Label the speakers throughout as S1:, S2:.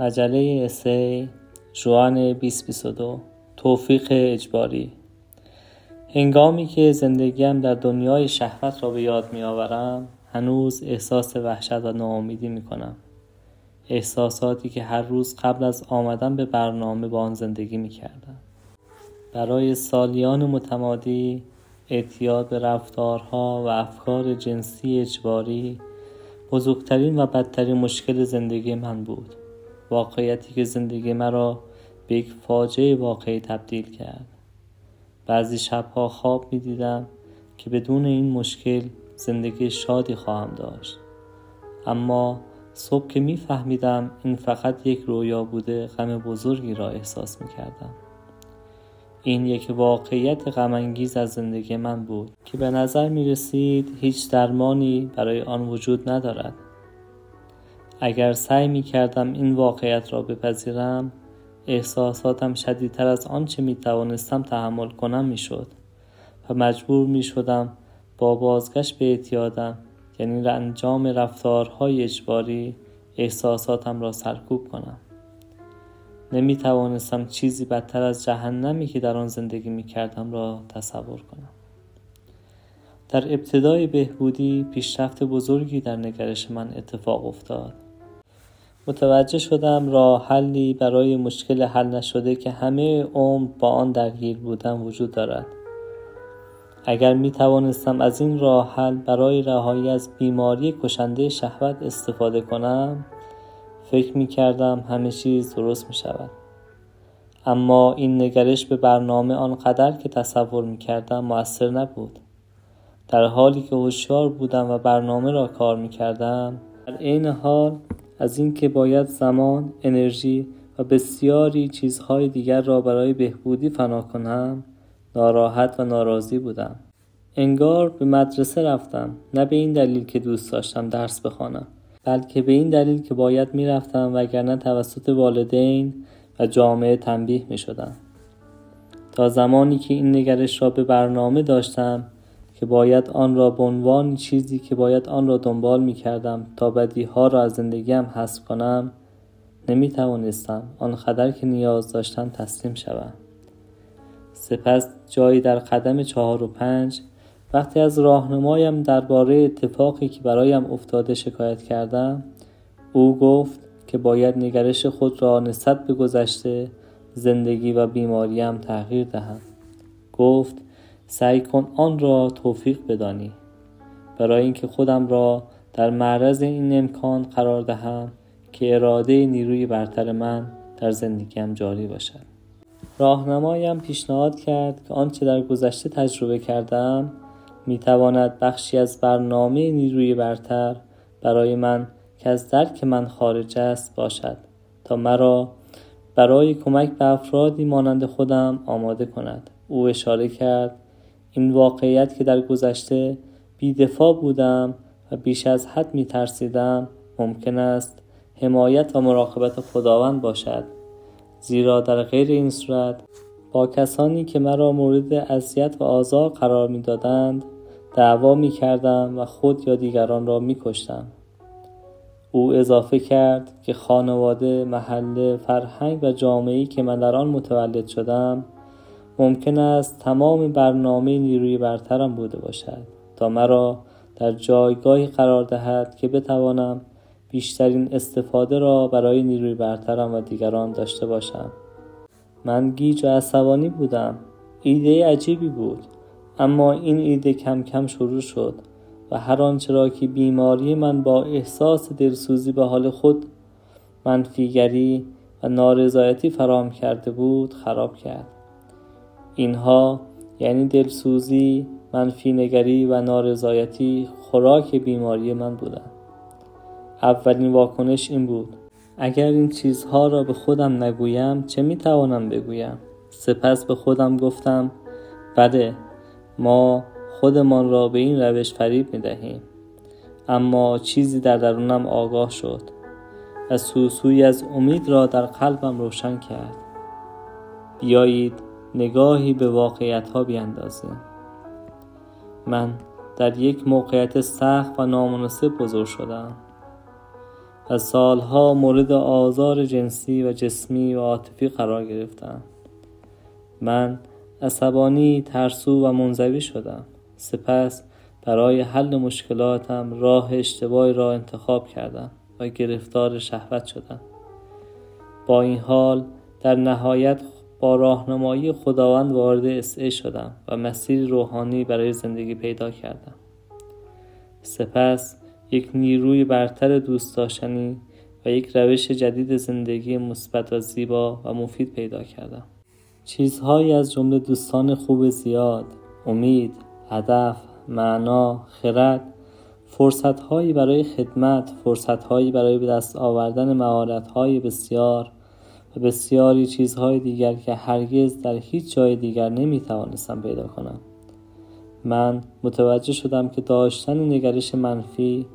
S1: مجله اسی جوان 2022 توفیق اجباری. هنگامی که زندگیم در دنیای شهوت را به یاد می آورم هنوز احساس وحشت و ناامیدی می کنم احساساتی که هر روز قبل از آمدن به برنامه با آن زندگی می کردم برای سالیان متمادی اعتیاد به رفتارها و افکار جنسی اجباری بزرگترین و بدترین مشکل زندگی من بود. واقعیتی که زندگی مرا به یک فاجعه واقعی تبدیل کرد. بعضی شبها خواب می دیدم که بدون این مشکل زندگی شادی خواهم داشت. اما صبح که می فهمیدم این فقط یک رویا بوده غم بزرگی را احساس می کردم این یک واقعیت غمانگیز از زندگی من بود که به نظر می رسید هیچ درمانی برای آن وجود ندارد. اگر سعی می کردم این واقعیت را بپذیرم احساساتم شدیدتر از آنچه می توانستم تحمل کنم می شد و مجبور می شدم با بازگشت به اعتیادم یعنی انجام رفتارهای اجباری احساساتم را سرکوب کنم. نمی توانستم چیزی بدتر از جهنمی که در آن زندگی می کردم را تصور کنم. در ابتدای بهبودی پیشرفت بزرگی در نگرش من اتفاق افتاد. متوجه شدم راه حلی برای مشکل حل نشده که همه عمر با آن درگیر بودم وجود دارد. اگر می توانستم از این راه حل برای رهایی از بیماری کشنده شهوت استفاده کنم فکر می کردم همه چیز درست می شود. اما این نگرش به برنامه آنقدر که تصور می کردم مؤثر نبود. در حالی که هوشیار بودم و برنامه را کار می کردم در عین حال از اینکه باید زمان، انرژی و بسیاری چیزهای دیگر را برای بهبودی فنا کنم ناراحت و ناراضی بودم انگار به مدرسه رفتم نه به این دلیل که دوست داشتم درس بخوانم بلکه به این دلیل که باید می‌رفتم وگرنه توسط والدین و جامعه تنبیه می شدم. تا زمانی که این نگرش را به برنامه داشتم که باید آن را به عنوان چیزی که باید آن را دنبال می کردم تا بدی ها را از زندگیم حذف کنم نمی توانستم آنقدر که نیاز داشتم تسلیم شوم. سپس جایی در قدم چهار و پنج وقتی از راهنمایم درباره اتفاقی که برایم افتاده شکایت کردم او گفت که باید نگرش خود را نسبت به گذشته زندگی و بیماریم تغییر دهم. گفت سعی کن آن را توفیق بدانی. برای اینکه خودم را در معرض این امکان قرار دهم که اراده نیروی برتر من در زندگیم جاری باشد. راهنمایم پیشنهاد کرد که آنچه در گذشته تجربه کردم می‌تواند بخشی از برنامه نیروی برتر برای من که از درک من خارج است باشد تا مرا برای کمک به افرادی مانند خودم آماده کند. او اشاره کرد این واقعیت که در گذشته بیدفاع بودم و بیش از حد می ترسیدم ممکن است حمایت و مراقبت خداوند باشد زیرا در غیر این صورت با کسانی که مرا مورد اذیت و آزار قرار می‌دادند دعوا می کردم و خود یا دیگران را می کشتم. او اضافه کرد که خانواده، محله، فرهنگ و جامعه‌ای که من در آن متولد شدم ممکن است تمام برنامه نیروی برترم بوده باشد تا مرا در جایگاهی قرار دهد که بتوانم بیشترین استفاده را برای نیروی برترم و دیگران داشته باشم. من گیج و عصبانی بودم. ایده عجیبی بود. اما این ایده کم کم شروع شد و هر آنچه را که بیماری من با احساس دلسوزی به حال خود منفیگری و نارضایتی فرام کرده بود خراب کرد. اینها یعنی دلسوزی منفی نگری و نارضایتی خوراک بیماری من بودند. اولین واکنش این بود. اگر این چیزها را به خودم نگویم چه می‌توانم بگویم؟ سپس به خودم گفتم بله ما خودمان را به این روش فریب می دهیم اما چیزی در درونم آگاه شد. و سوسوی از امید را در قلبم روشن کرد. بیایید نگاهی به واقعیت ها بیاندازیم من در یک موقعیت سخت و نامناسب بزرگ شدم و سالها مورد آزار جنسی و جسمی و عاطفی قرار گرفتم من عصبانی ترسو و منزوی شدم سپس برای حل مشکلاتم راه اشتباهی را انتخاب کردم و گرفتار شهوت شدم. با این حال در نهایت با راهنمایی خداوند وارد اسعه شدم و مسیر روحانی برای زندگی پیدا کردم. سپس یک نیروی برتر دوست داشتنی و یک روش جدید زندگی مثبت و زیبا و مفید پیدا کردم. چیزهایی از جمله دوستان خوب زیاد امید هدف معنا خرد فرصتهایی برای خدمت فرصتهایی برای به دست آوردن مهارتهای بسیار و بسیاری چیزهای دیگر که هرگز در هیچ جای دیگر نمی توانستم پیدا کنم. من متوجه شدم که داشتن نگرش منفی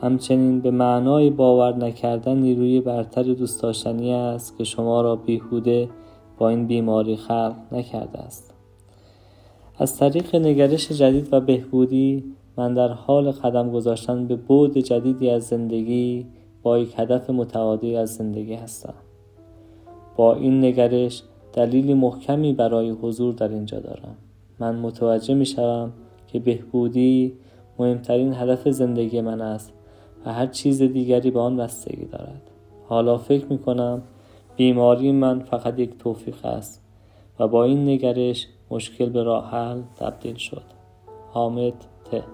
S1: همچنین به معنای باور نکردن نیروی برتر دوست داشتنی است که شما را بیهوده با این بیماری خلق نکرده است. از طریق نگرش جدید و بهبودی من در حال قدم گذاشتن به بود جدیدی از زندگی با یک هدف متعادی از زندگی هستم. با این نگرش دلیلی محکمی برای حضور در اینجا دارم. من متوجه می شوم که بهبودی مهمترین هدف زندگی من است و هر چیز دیگری به آن بستگی دارد. حالا فکر می کنم بیماری من فقط یک توفیق است و با این نگرش مشکل به راه تبدیل شد. حامد ته